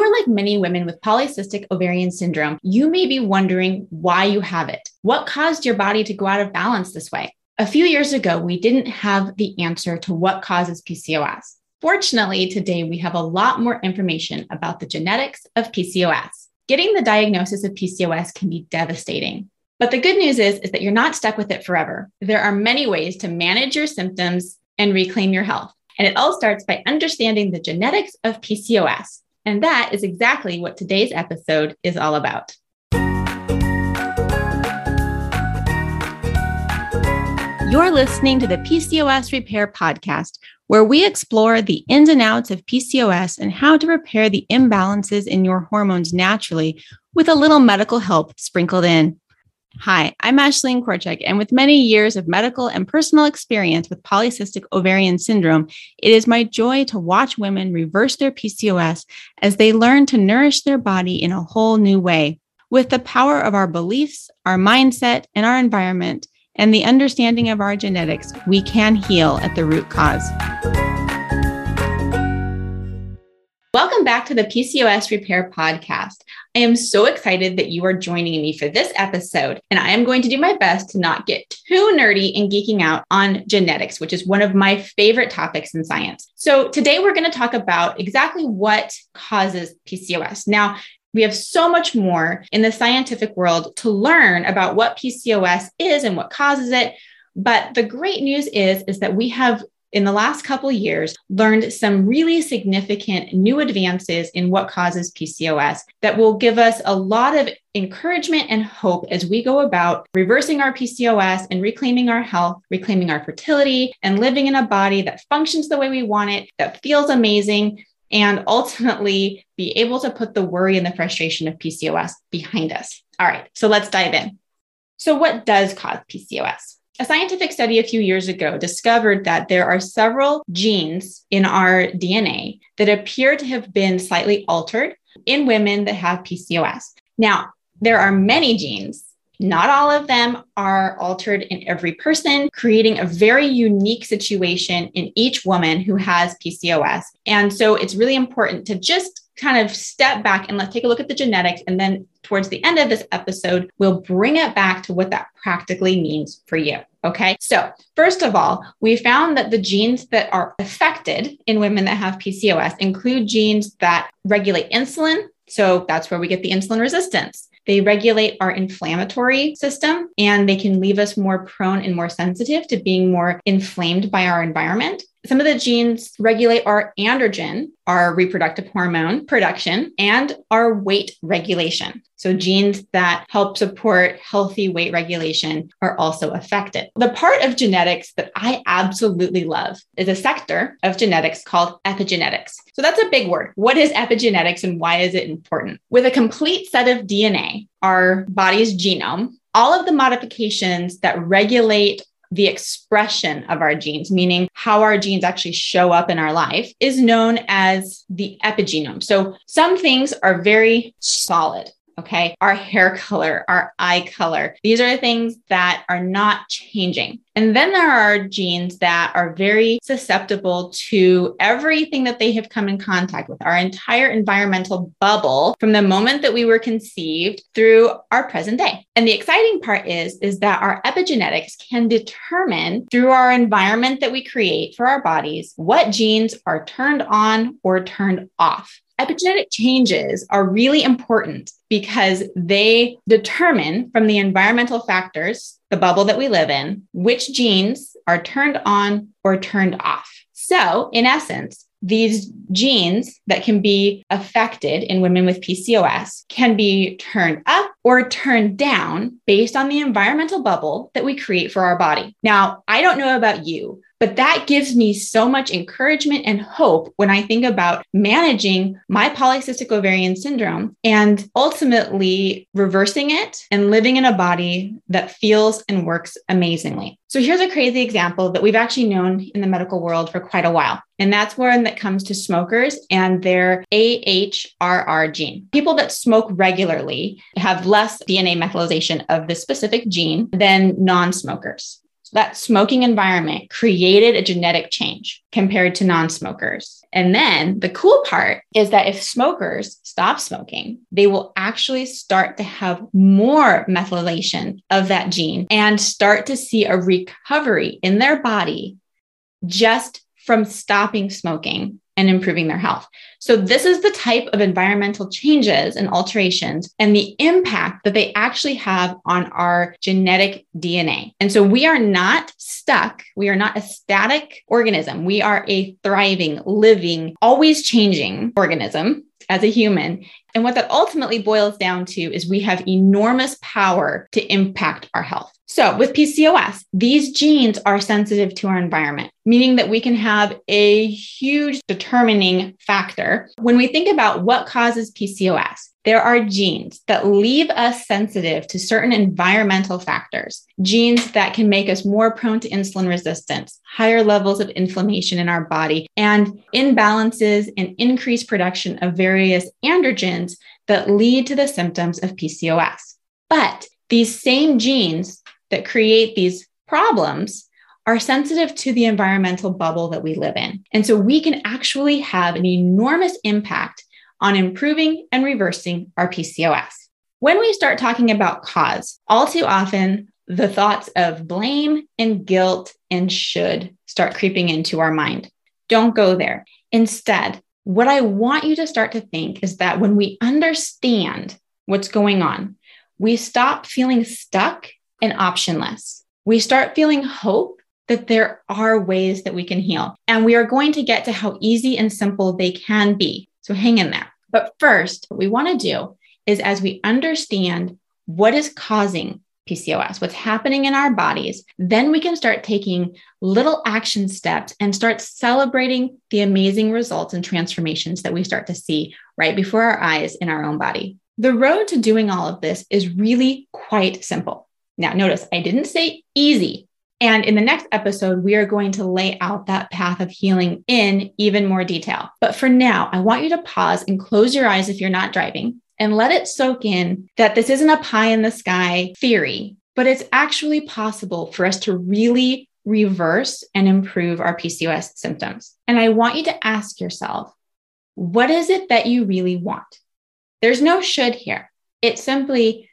you are like many women with polycystic ovarian syndrome, you may be wondering why you have it. What caused your body to go out of balance this way? A few years ago, we didn't have the answer to what causes PCOS. Fortunately, today we have a lot more information about the genetics of PCOS. Getting the diagnosis of PCOS can be devastating. But the good news is, is that you're not stuck with it forever. There are many ways to manage your symptoms and reclaim your health. And it all starts by understanding the genetics of PCOS. And that is exactly what today's episode is all about. You're listening to the PCOS Repair Podcast, where we explore the ins and outs of PCOS and how to repair the imbalances in your hormones naturally with a little medical help sprinkled in. Hi, I'm Ashlene Korcek, and with many years of medical and personal experience with polycystic ovarian syndrome, it is my joy to watch women reverse their PCOS as they learn to nourish their body in a whole new way. With the power of our beliefs, our mindset, and our environment, and the understanding of our genetics, we can heal at the root cause. Welcome back to the PCOS Repair Podcast. I am so excited that you are joining me for this episode, and I am going to do my best to not get too nerdy and geeking out on genetics, which is one of my favorite topics in science. So, today we're going to talk about exactly what causes PCOS. Now, we have so much more in the scientific world to learn about what PCOS is and what causes it. But the great news is, is that we have in the last couple years learned some really significant new advances in what causes PCOS that will give us a lot of encouragement and hope as we go about reversing our PCOS and reclaiming our health, reclaiming our fertility, and living in a body that functions the way we want it, that feels amazing, and ultimately be able to put the worry and the frustration of PCOS behind us. All right, so let's dive in. So, what does cause PCOS? A scientific study a few years ago discovered that there are several genes in our DNA that appear to have been slightly altered in women that have PCOS. Now, there are many genes not all of them are altered in every person, creating a very unique situation in each woman who has PCOS. And so it's really important to just kind of step back and let's take a look at the genetics. And then towards the end of this episode, we'll bring it back to what that practically means for you. Okay. So, first of all, we found that the genes that are affected in women that have PCOS include genes that regulate insulin. So, that's where we get the insulin resistance. They regulate our inflammatory system and they can leave us more prone and more sensitive to being more inflamed by our environment. Some of the genes regulate our androgen, our reproductive hormone production, and our weight regulation. So, genes that help support healthy weight regulation are also affected. The part of genetics that I absolutely love is a sector of genetics called epigenetics. So, that's a big word. What is epigenetics and why is it important? With a complete set of DNA, our body's genome, all of the modifications that regulate the expression of our genes, meaning how our genes actually show up in our life, is known as the epigenome. So some things are very solid. Okay. Our hair color, our eye color. These are things that are not changing. And then there are genes that are very susceptible to everything that they have come in contact with, our entire environmental bubble from the moment that we were conceived through our present day. And the exciting part is, is that our epigenetics can determine through our environment that we create for our bodies what genes are turned on or turned off. Epigenetic changes are really important because they determine from the environmental factors, the bubble that we live in, which genes are turned on or turned off. So, in essence, these genes that can be affected in women with PCOS can be turned up or turned down based on the environmental bubble that we create for our body. Now, I don't know about you, but that gives me so much encouragement and hope when I think about managing my polycystic ovarian syndrome and ultimately reversing it and living in a body that feels and works amazingly. So here's a crazy example that we've actually known in the medical world for quite a while. And that's one that comes to smokers and their AHRR gene. People that smoke regularly have less DNA methylation of this specific gene than non smokers. that smoking environment created a genetic change compared to non smokers. And then the cool part is that if smokers stop smoking, they will actually start to have more methylation of that gene and start to see a recovery in their body just from stopping smoking and improving their health. So, this is the type of environmental changes and alterations and the impact that they actually have on our genetic DNA. And so, we are not stuck. We are not a static organism. We are a thriving, living, always changing organism as a human. And what that ultimately boils down to is we have enormous power to impact our health. So, with PCOS, these genes are sensitive to our environment, meaning that we can have a huge determining factor. When we think about what causes PCOS, there are genes that leave us sensitive to certain environmental factors, genes that can make us more prone to insulin resistance, higher levels of inflammation in our body, and imbalances and increased production of various androgens that lead to the symptoms of PCOS. But these same genes that create these problems are sensitive to the environmental bubble that we live in. And so we can actually have an enormous impact on improving and reversing our PCOS. When we start talking about cause, all too often the thoughts of blame and guilt and should start creeping into our mind. Don't go there. Instead, what I want you to start to think is that when we understand what's going on, we stop feeling stuck and optionless. We start feeling hope that there are ways that we can heal. And we are going to get to how easy and simple they can be. So hang in there. But first, what we want to do is as we understand what is causing PCOS, what's happening in our bodies, then we can start taking little action steps and start celebrating the amazing results and transformations that we start to see right before our eyes in our own body. The road to doing all of this is really quite simple. Now, notice I didn't say easy. And in the next episode, we are going to lay out that path of healing in even more detail. But for now, I want you to pause and close your eyes if you're not driving and let it soak in that this isn't a pie in the sky theory, but it's actually possible for us to really reverse and improve our PCOS symptoms. And I want you to ask yourself, what is it that you really want? There's no should here. It's simply,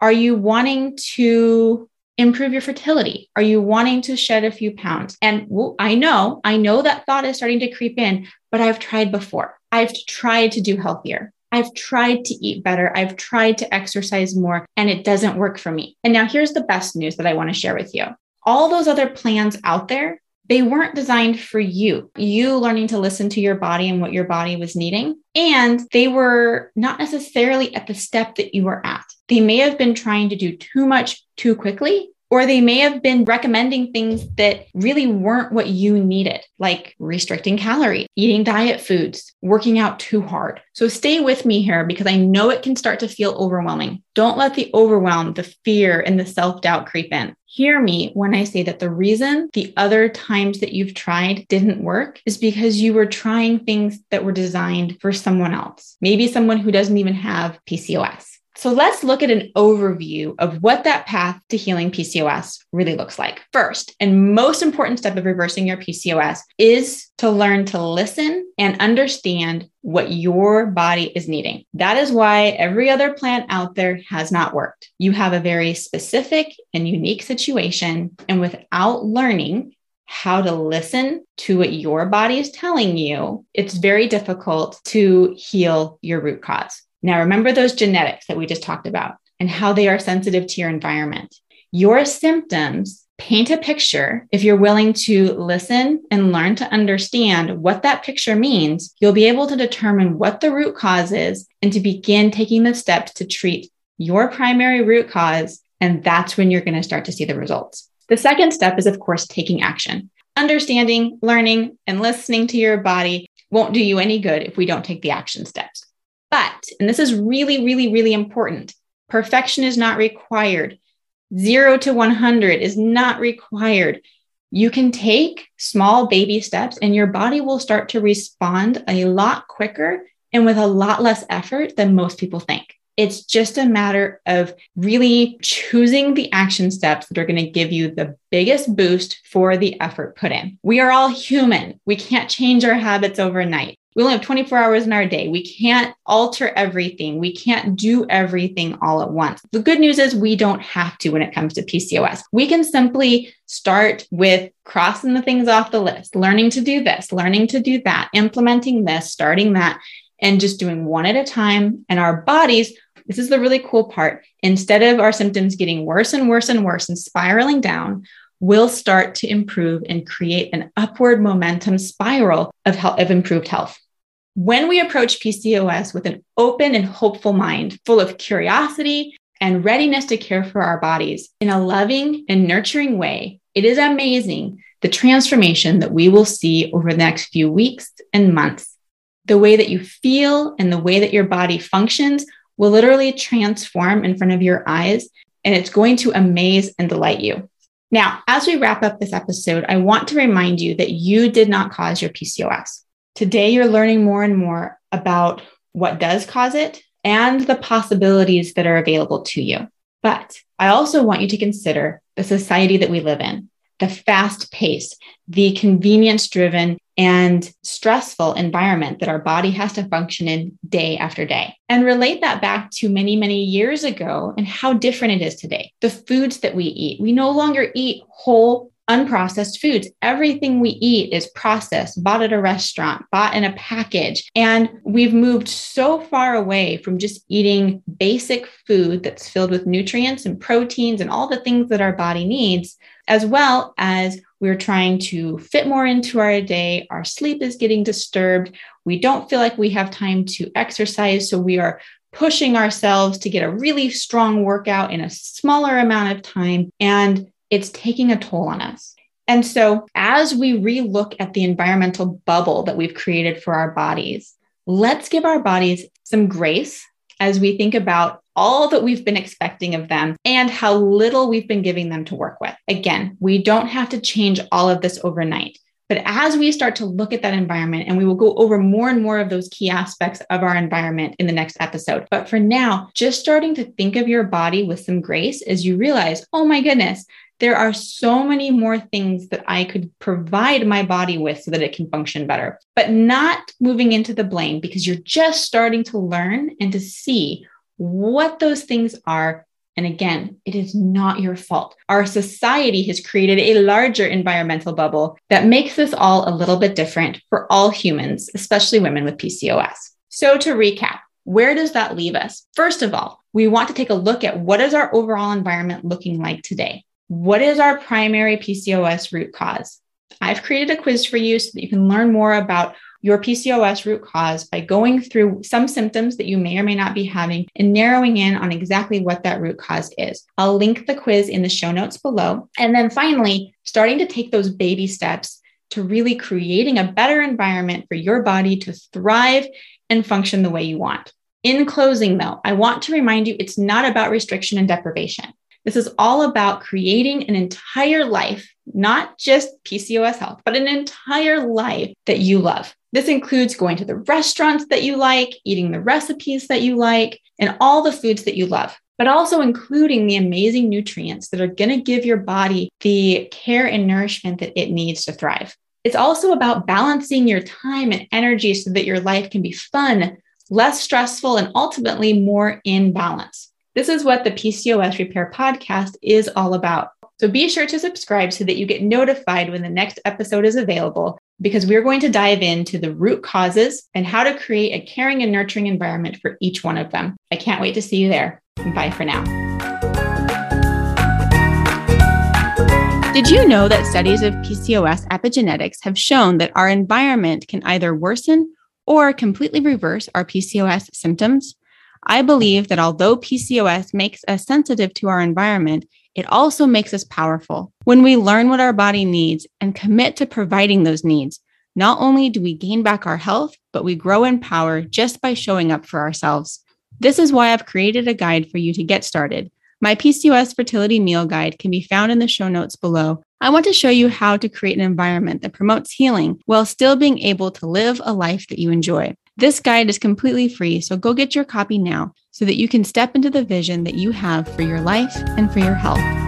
are you wanting to improve your fertility? Are you wanting to shed a few pounds? And well, I know, I know that thought is starting to creep in, but I've tried before. I've tried to do healthier. I've tried to eat better. I've tried to exercise more, and it doesn't work for me. And now here's the best news that I want to share with you. All those other plans out there, they weren't designed for you. You learning to listen to your body and what your body was needing. And they were not necessarily at the step that you were at. They may have been trying to do too much too quickly or they may have been recommending things that really weren't what you needed, like restricting calories, eating diet foods, working out too hard. So stay with me here because I know it can start to feel overwhelming. Don't let the overwhelm, the fear, and the self doubt creep in. Hear me when I say that the reason the other times that you've tried didn't work is because you were trying things that were designed for someone else, maybe someone who doesn't even have PCOS. So let's look at an overview of what that path to healing PCOS really looks like. First, and most important step of reversing your PCOS is to learn to listen and understand what your body is needing. That is why every other plan out there has not worked. You have a very specific and unique situation, and without learning, how to listen to what your body is telling you, it's very difficult to heal your root cause. Now, remember those genetics that we just talked about and how they are sensitive to your environment. Your symptoms paint a picture. If you're willing to listen and learn to understand what that picture means, you'll be able to determine what the root cause is and to begin taking the steps to treat your primary root cause. And that's when you're going to start to see the results. The second step is, of course, taking action. Understanding, learning, and listening to your body won't do you any good if we don't take the action steps. But, and this is really, really, really important perfection is not required. Zero to 100 is not required. You can take small baby steps and your body will start to respond a lot quicker and with a lot less effort than most people think. It's just a matter of really choosing the action steps that are going to give you the biggest boost for the effort put in. We are all human. We can't change our habits overnight. We only have 24 hours in our day. We can't alter everything. We can't do everything all at once. The good news is we don't have to when it comes to PCOS. We can simply start with crossing the things off the list, learning to do this, learning to do that, implementing this, starting that, and just doing one at a time. And our bodies this is the really cool part. Instead of our symptoms getting worse and worse and worse and spiraling down, we'll start to improve and create an upward momentum spiral of, health, of improved health. When we approach PCOS with an open and hopeful mind, full of curiosity and readiness to care for our bodies in a loving and nurturing way, it is amazing the transformation that we will see over the next few weeks and months. The way that you feel and the way that your body functions will literally transform in front of your eyes, and it's going to amaze and delight you. Now, as we wrap up this episode, I want to remind you that you did not cause your PCOS. Today, you're learning more and more about what does cause it and the possibilities that are available to you. But I also want you to consider the society that we live in, the fast pace, the convenience driven and stressful environment that our body has to function in day after day. And relate that back to many, many years ago and how different it is today. The foods that we eat, we no longer eat whole unprocessed foods. Everything we eat is processed, bought at a restaurant, bought in a package. And we've moved so far away from just eating basic food that's filled with nutrients and proteins and all the things that our body needs, as well as we're trying to fit more into our day. Our sleep is getting disturbed. We don't feel like we have time to exercise. So we are pushing ourselves to get a really strong workout in a smaller amount of time. And it's taking a toll on us. And so, as we relook at the environmental bubble that we've created for our bodies, let's give our bodies some grace as we think about all that we've been expecting of them and how little we've been giving them to work with. Again, we don't have to change all of this overnight. But as we start to look at that environment, and we will go over more and more of those key aspects of our environment in the next episode. But for now, just starting to think of your body with some grace as you realize, oh my goodness, there are so many more things that I could provide my body with so that it can function better, but not moving into the blame because you're just starting to learn and to see what those things are. And again, it is not your fault. Our society has created a larger environmental bubble that makes us all a little bit different for all humans, especially women with PCOS. So, to recap, where does that leave us? First of all, we want to take a look at what is our overall environment looking like today? What is our primary PCOS root cause? I've created a quiz for you so that you can learn more about your PCOS root cause by going through some symptoms that you may or may not be having and narrowing in on exactly what that root cause is. I'll link the quiz in the show notes below. And then finally, starting to take those baby steps to really creating a better environment for your body to thrive and function the way you want. In closing, though, I want to remind you it's not about restriction and deprivation. This is all about creating an entire life, not just PCOS health, but an entire life that you love. This includes going to the restaurants that you like, eating the recipes that you like, and all the foods that you love, but also including the amazing nutrients that are going to give your body the care and nourishment that it needs to thrive. It's also about balancing your time and energy so that your life can be fun, less stressful, and ultimately more in balance. This is what the PCOS Repair podcast is all about. So be sure to subscribe so that you get notified when the next episode is available, because we're going to dive into the root causes and how to create a caring and nurturing environment for each one of them. I can't wait to see you there. Bye for now. Did you know that studies of PCOS epigenetics have shown that our environment can either worsen or completely reverse our PCOS symptoms? I believe that although PCOS makes us sensitive to our environment, it also makes us powerful. When we learn what our body needs and commit to providing those needs, not only do we gain back our health, but we grow in power just by showing up for ourselves. This is why I've created a guide for you to get started. My PCOS fertility meal guide can be found in the show notes below. I want to show you how to create an environment that promotes healing while still being able to live a life that you enjoy. This guide is completely free, so go get your copy now so that you can step into the vision that you have for your life and for your health.